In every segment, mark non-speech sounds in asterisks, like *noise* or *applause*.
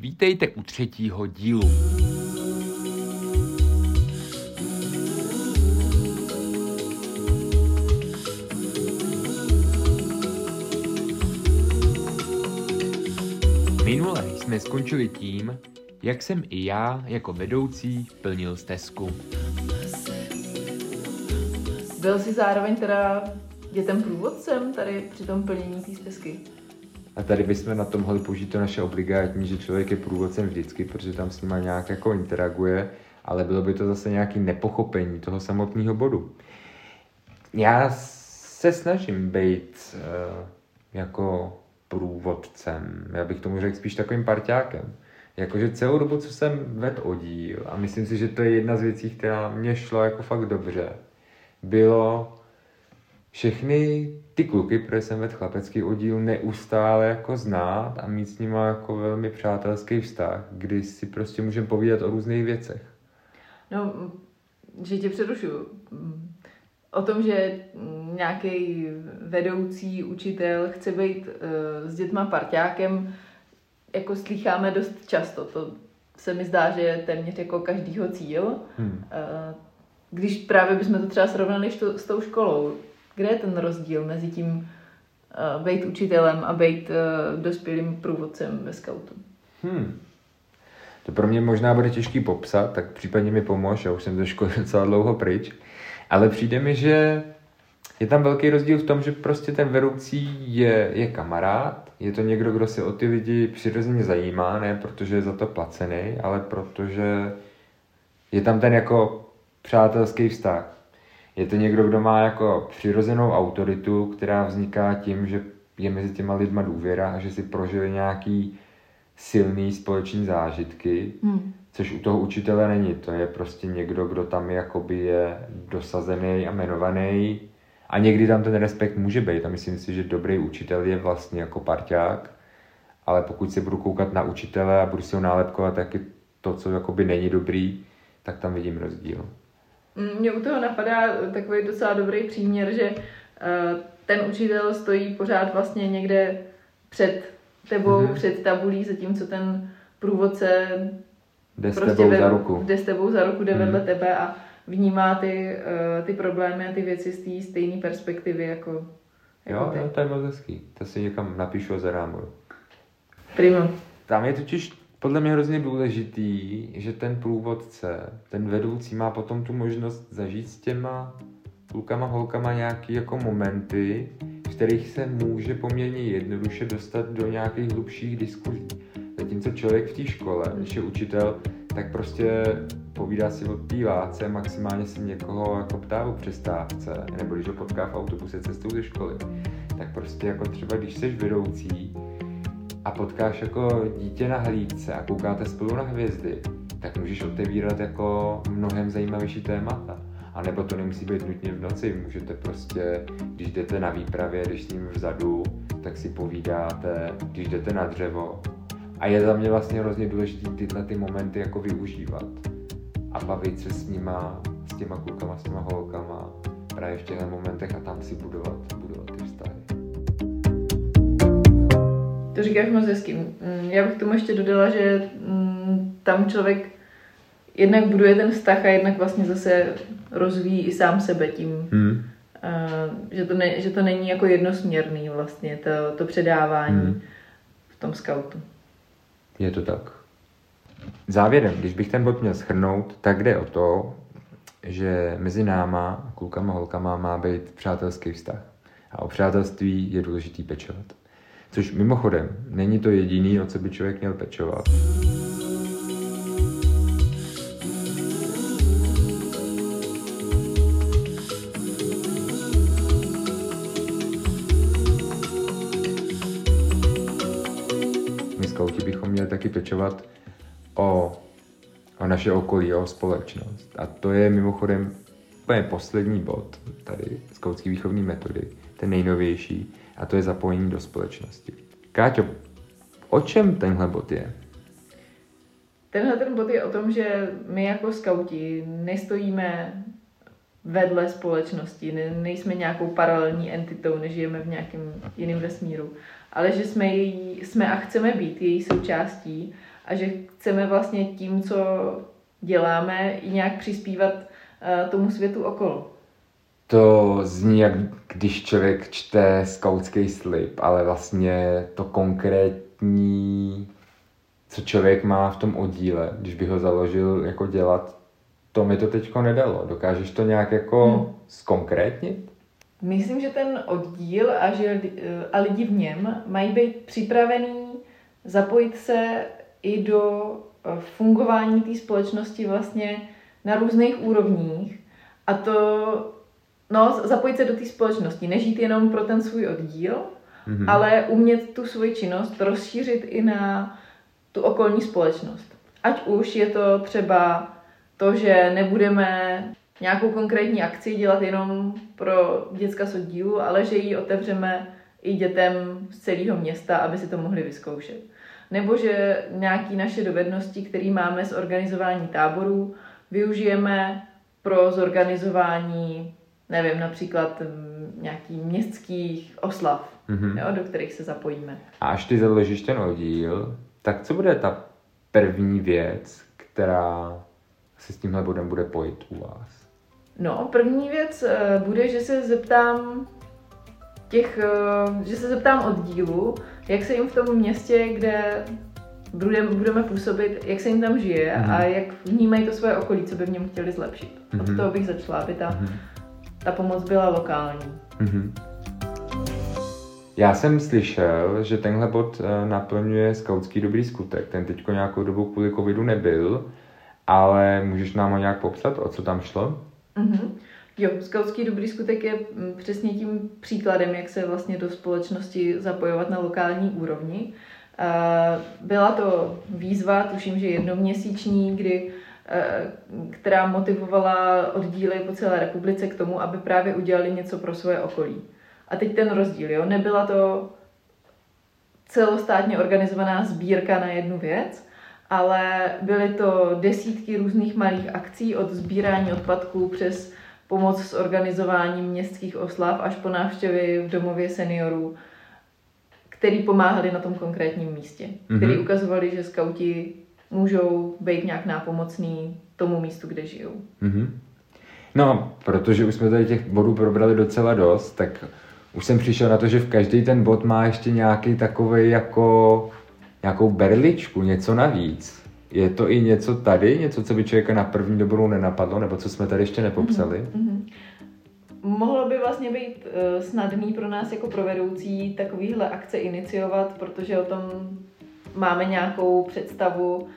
Vítejte u třetího dílu. Minule jsme skončili tím, jak jsem i já jako vedoucí plnil stezku. Byl jsi zároveň teda dětem průvodcem tady při tom plnění té stezky? A tady bychom na to mohli použít to naše obligátní, že člověk je průvodcem vždycky, protože tam s nima nějak jako interaguje, ale bylo by to zase nějaký nepochopení toho samotného bodu. Já se snažím být uh, jako průvodcem, já bych tomu řekl spíš takovým parťákem. Jakože celou dobu, co jsem ved oddíl, a myslím si, že to je jedna z věcí, která mě šlo jako fakt dobře, bylo všechny ty kluky, protože jsem vedl chlapecký oddíl, neustále jako znát a mít s nimi jako velmi přátelský vztah, kdy si prostě můžeme povídat o různých věcech. No, že tě přerušu. O tom, že nějaký vedoucí učitel chce být uh, s dětma parťákem, jako slycháme dost často. To se mi zdá, že je téměř jako každýho cíl. Hmm. Uh, když právě bychom to třeba srovnali s tou školou, kde je ten rozdíl mezi tím uh, být učitelem a být uh, dospělým průvodcem ve scoutu? Hmm. To pro mě možná bude těžký popsat, tak případně mi pomož, já už jsem ze školy *laughs* docela dlouho pryč. Ale přijde mi, že je tam velký rozdíl v tom, že prostě ten vedoucí je, je kamarád, je to někdo, kdo se o ty lidi přirozeně zajímá, ne protože je za to placený, ale protože je tam ten jako přátelský vztah. Je to někdo, kdo má jako přirozenou autoritu, která vzniká tím, že je mezi těma lidma důvěra a že si prožili nějaký silný společný zážitky, hmm. což u toho učitele není. To je prostě někdo, kdo tam jakoby je dosazený a jmenovaný a někdy tam ten respekt může být a myslím si, že dobrý učitel je vlastně jako parťák, ale pokud se budu koukat na učitele a budu si ho nálepkovat, tak je to, co jakoby není dobrý, tak tam vidím rozdíl. Mně u toho napadá takový docela dobrý příměr, že uh, ten učitel stojí pořád vlastně někde před tebou, mm-hmm. před tabulí, zatímco ten průvodce jde prostě s tebou ve, za ruku. Jde s tebou za ruku, jde mm-hmm. vedle tebe a vnímá ty, uh, ty problémy a ty věci z té stejné perspektivy jako, jako jo, ty. Jo, to je moc hezký. To si někam napíšu a zarámuju. Primo. Tam je totiž podle mě hrozně důležitý, že ten průvodce, ten vedoucí má potom tu možnost zažít s těma klukama, holkama nějaký jako momenty, v kterých se může poměrně jednoduše dostat do nějakých hlubších diskuzí. Zatímco člověk v té škole, když je učitel, tak prostě povídá si o té láce, maximálně si někoho jako ptá o přestávce, nebo když ho potká v autobuse cestou ze školy. Tak prostě jako třeba když jsi vedoucí, a potkáš jako dítě na hlídce a koukáte spolu na hvězdy, tak můžeš otevírat jako mnohem zajímavější témata. A nebo to nemusí být nutně v noci, můžete prostě, když jdete na výpravě, když s ním vzadu, tak si povídáte, když jdete na dřevo. A je za mě vlastně hrozně důležité tyhle ty momenty jako využívat. A bavit se s nima, s těma klukama, s těma holkama, právě v těchto momentech a tam si budovat, budovat ty vztahy. To říkáš moc hezky. Mm, já bych tomu ještě dodala, že mm, tam člověk jednak buduje ten vztah a jednak vlastně zase rozvíjí i sám sebe tím, hmm. že, to ne, že to není jako jednosměrný vlastně, to, to předávání hmm. v tom scoutu. Je to tak. Závěrem, když bych ten bod měl schrnout, tak jde o to, že mezi náma, klukama, holkama má být přátelský vztah. A o přátelství je důležitý pečovat. Což mimochodem, není to jediný, o co by člověk měl pečovat. My skauti bychom měli taky pečovat o, o naše okolí, o společnost. A to je mimochodem úplně poslední bod tady skautské výchovní metody, ten nejnovější, a to je zapojení do společnosti. Káťo, o čem tenhle bod je? Tenhle ten bod je o tom, že my jako skauti nestojíme vedle společnosti, ne, nejsme nějakou paralelní entitou, nežijeme v nějakém jiném vesmíru, ale že jsme, její, jsme a chceme být její součástí a že chceme vlastně tím, co děláme, i nějak přispívat tomu světu okolo. To zní, jak když člověk čte skautský slib, ale vlastně to konkrétní, co člověk má v tom oddíle, když by ho založil jako dělat, to mi to teďko nedalo. Dokážeš to nějak jako hmm. zkonkrétnit? Myslím, že ten oddíl a, že, a lidi v něm mají být připravený zapojit se i do eh, fungování té společnosti vlastně na různých úrovních a to no, zapojit se do té společnosti, nežít jenom pro ten svůj oddíl, mm-hmm. ale umět tu svoji činnost rozšířit i na tu okolní společnost. Ať už je to třeba to, že nebudeme nějakou konkrétní akci dělat jenom pro děcka z oddílu, ale že ji otevřeme i dětem z celého města, aby si to mohli vyzkoušet. Nebo že nějaké naše dovednosti, které máme z organizování táborů, využijeme pro zorganizování, nevím, například mm, nějaký městských oslav, mm-hmm. jo, do kterých se zapojíme. A až ty založíš ten oddíl, tak co bude ta první věc, která se s tímhle bodem bude pojít u vás? No, první věc eh, bude, že se zeptám těch, eh, že se zeptám oddílu, jak se jim v tom městě, kde budeme, budeme působit, jak se jim tam žije mm-hmm. a jak vnímají to svoje okolí, co by v něm chtěli zlepšit. Mm-hmm. Od mhm. toho bych začala, aby ta, mm-hmm. ta pomoc byla lokální. Mm-hmm. Já jsem slyšel, že tenhle bod eh, naplňuje skautský dobrý skutek. Ten teďko nějakou dobu kvůli covidu nebyl, ale můžeš nám ho nějak popsat, o co tam šlo? Mm-hmm. Jo, skautský dobrý skutek je mm, přesně tím příkladem, jak se vlastně do společnosti zapojovat na lokální úrovni. Byla to výzva, tuším, že jednoměsíční, kdy která motivovala oddíly po celé republice k tomu, aby právě udělali něco pro svoje okolí. A teď ten rozdíl, jo? nebyla to celostátně organizovaná sbírka na jednu věc, ale byly to desítky různých malých akcí od sbírání odpadků přes pomoc s organizováním městských oslav až po návštěvy v domově seniorů, který pomáhali na tom konkrétním místě, mm-hmm. který ukazovali, že skauti můžou být nějak nápomocný tomu místu, kde žijou. Mm-hmm. No, protože už jsme tady těch bodů probrali docela dost, tak už jsem přišel na to, že v každý ten bod má ještě nějaký takový jako nějakou berličku, něco navíc. Je to i něco tady, něco, co by člověka na první dobrou nenapadlo, nebo co jsme tady ještě nepopsali? Mm-hmm. Mohlo by vlastně být uh, snadný pro nás jako pro vedoucí takovýhle akce iniciovat, protože o tom máme nějakou představu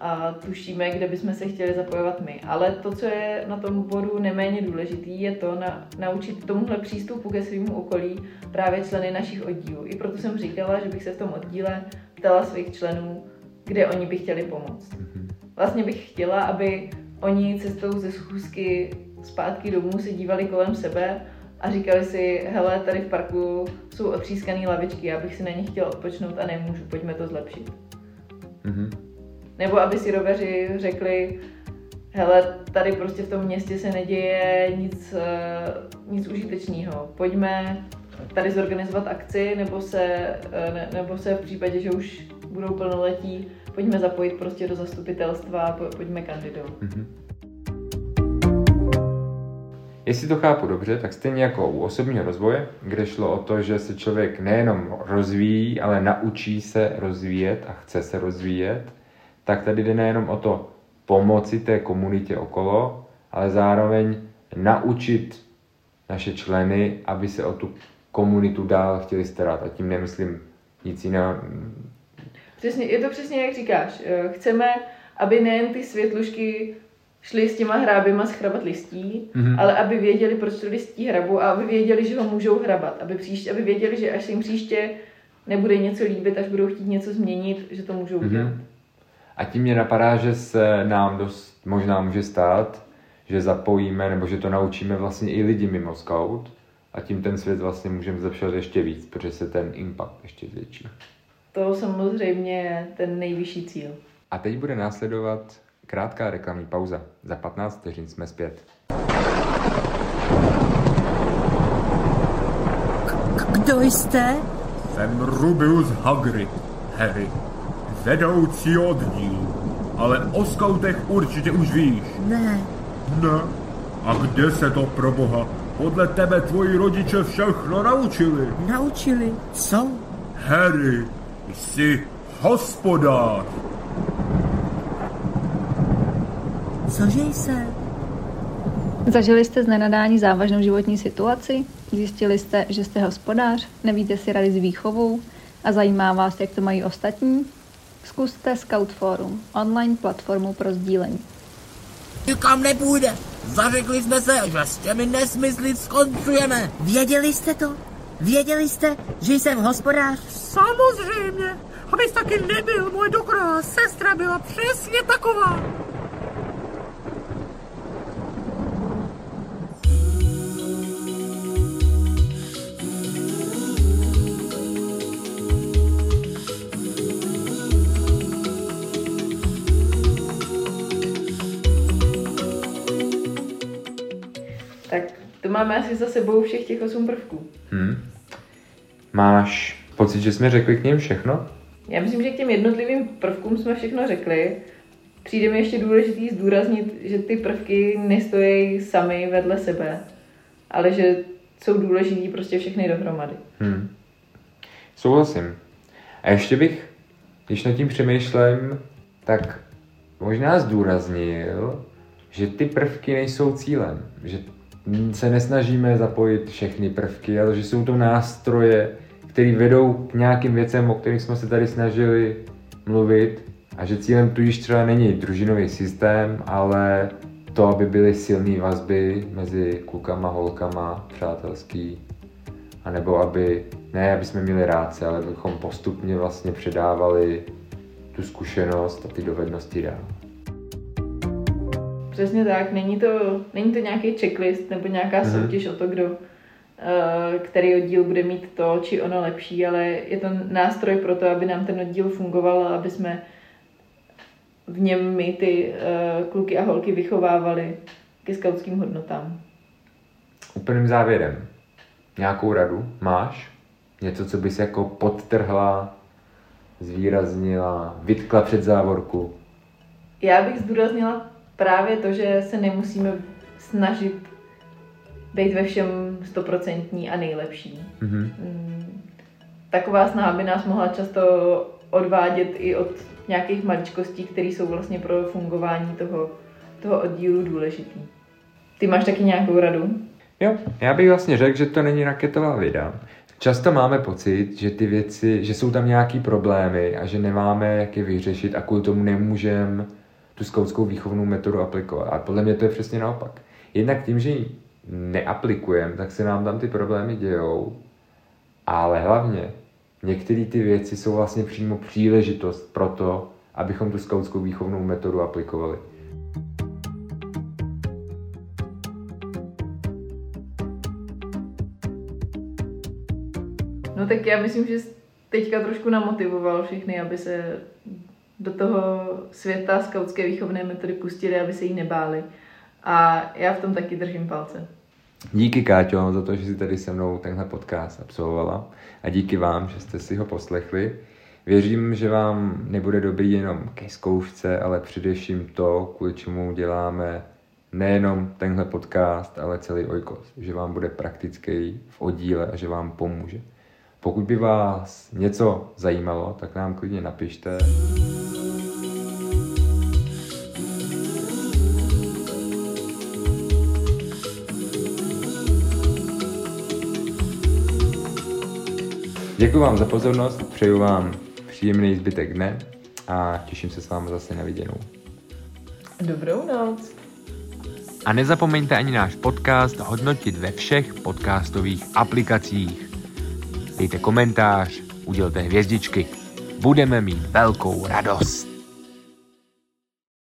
a tušíme, kde bychom se chtěli zapojovat my. Ale to, co je na tom bodu neméně důležitý, je to na, naučit tomuhle přístupu ke svým okolí právě členy našich oddílů. I proto jsem říkala, že bych se v tom oddíle ptala svých členů, kde oni by chtěli pomoct. Mhm. Vlastně bych chtěla, aby oni cestou ze schůzky zpátky domů se dívali kolem sebe a říkali si, hele, tady v parku jsou otřískané lavičky, já bych si na ně chtěla odpočnout a nemůžu, pojďme to zlepšit. Mm-hmm. Nebo aby si roveři řekli, hele, tady prostě v tom městě se neděje nic, eh, nic užitečného, pojďme tady zorganizovat akci, nebo se, eh, ne, nebo se v případě, že už budou plnoletí, pojďme zapojit prostě do zastupitelstva, pojďme kandidovat. Mm-hmm. Jestli to chápu dobře, tak stejně jako u osobního rozvoje, kde šlo o to, že se člověk nejenom rozvíjí, ale naučí se rozvíjet a chce se rozvíjet, tak tady jde nejenom o to pomoci té komunitě okolo, ale zároveň naučit naše členy, aby se o tu komunitu dál chtěli starat. A tím nemyslím nic jiného. Přesně, je to přesně jak říkáš. Eh, chceme, aby nejen ty světlušky šli s těma hráběma schrabat listí, mm-hmm. ale aby věděli, proč to listí hrabu a aby věděli, že ho můžou hrabat. Aby, příště, aby věděli, že až jim příště nebude něco líbit, až budou chtít něco změnit, že to můžou udělat. Mm-hmm. A tím mě napadá, že se nám dost možná může stát, že zapojíme nebo že to naučíme vlastně i lidi mimo scout a tím ten svět vlastně můžeme zlepšovat ještě víc, protože se ten impact ještě zvětší. To samozřejmě je ten nejvyšší cíl. A teď bude následovat krátká reklamní pauza. Za 15 vteřin jsme zpět. Kdo jste? Jsem Rubius Hagrid, Harry. vedoucí oddíl. Ale o skautech určitě už víš. Ne, Ne? A kde se to pro boha podle tebe tvoji rodiče všechno naučili? naučili. Co? Harry, jsi hospodář. Cože jsem? Zažili jste z nenadání závažnou životní situaci? Zjistili jste, že jste hospodář? Nevíte si rady s výchovou? A zajímá vás, jak to mají ostatní? Zkuste Scout Forum, online platformu pro sdílení. Nikam nepůjde. Zařekli jsme se, že s těmi nesmysly skoncujeme. Věděli jste to? Věděli jste, že jsem hospodář? Samozřejmě. Abys taky nebyl, moje dokonalá sestra byla přesně taková. Máme asi za sebou všech těch osm prvků. Hm. Máš pocit, že jsme řekli k ním všechno? Já myslím, že k těm jednotlivým prvkům jsme všechno řekli. Přijde mi ještě důležitý zdůraznit, že ty prvky nestojí sami vedle sebe, ale že jsou důležitý prostě všechny dohromady. Hm. Souhlasím. A ještě bych, když nad tím přemýšlím, tak možná zdůraznil, že ty prvky nejsou cílem. Že se nesnažíme zapojit všechny prvky, ale že jsou to nástroje, které vedou k nějakým věcem, o kterých jsme se tady snažili mluvit a že cílem tudíž třeba není družinový systém, ale to, aby byly silné vazby mezi klukama, holkama, přátelský, a nebo aby, ne aby jsme měli ráce, ale abychom postupně vlastně předávali tu zkušenost a ty dovednosti dál. Přesně tak, není to, není to nějaký checklist nebo nějaká Mhm. soutěž o to, kdo, eh, který oddíl bude mít to či ono lepší, ale je to nástroj pro to, aby nám ten oddíl fungoval a aby jsme v něm my ty eh, kluky a holky vychovávali ke skautským hodnotám. Úplným závěrem. Nějakou radu máš? Něco, co bys jako podtrhla, zvýraznila, vytkla před závorku? Já bych zdůraznila právě to, že se nemusíme snažit být ve všem stoprocentní a nejlepší. Mhm. Mm, Taková snaha by nás mohla často odvádět i od nějakých maličkostí, které jsou vlastně pro fungování toho, toho oddílu důležitý. Ty máš taky nějakou radu? Jo, já bych vlastně řekl, že to není raketová věda. Často máme pocit, že ty věci, že jsou tam nějaký problémy a že nemáme jak je vyřešit a kvůli tomu nemůžeme tu skautskou výchovnou metodu aplikovat. A podle mě to je přesně naopak. Jednak tím, že ji neaplikujeme, tak se nám tam ty problémy dějou, ale hlavně některé ty věci jsou vlastně přímo příležitost pro to, abychom tu skautskou výchovnou metodu aplikovali. No tak já myslím, že teďka trošku namotivoval všechny, aby se do toho světa skautské výchovné metody pustili, aby se jí nebáli. A já v tom taky držím palce. Díky Káťo za to, že jsi tady se mnou tenhle podcast absolvovala a díky vám, že jste si ho poslechli. Věřím, že vám nebude dobrý jenom ke zkoušce, ale především to, kvůli čemu děláme nejenom tenhle podcast, ale celý Oikos, že vám bude praktický v oddíle a že vám pomůže. Pokud by vás něco zajímalo, tak nám klidně napište. Děkuji vám za pozornost, přeju vám příjemný zbytek dne a těším se s vámi zase na viděnou. Dobrou noc. A nezapomeňte ani náš podcast hodnotit ve všech podcastových aplikacích. Dejte komentář, udělte hvězdičky. Budeme mít velkou radost.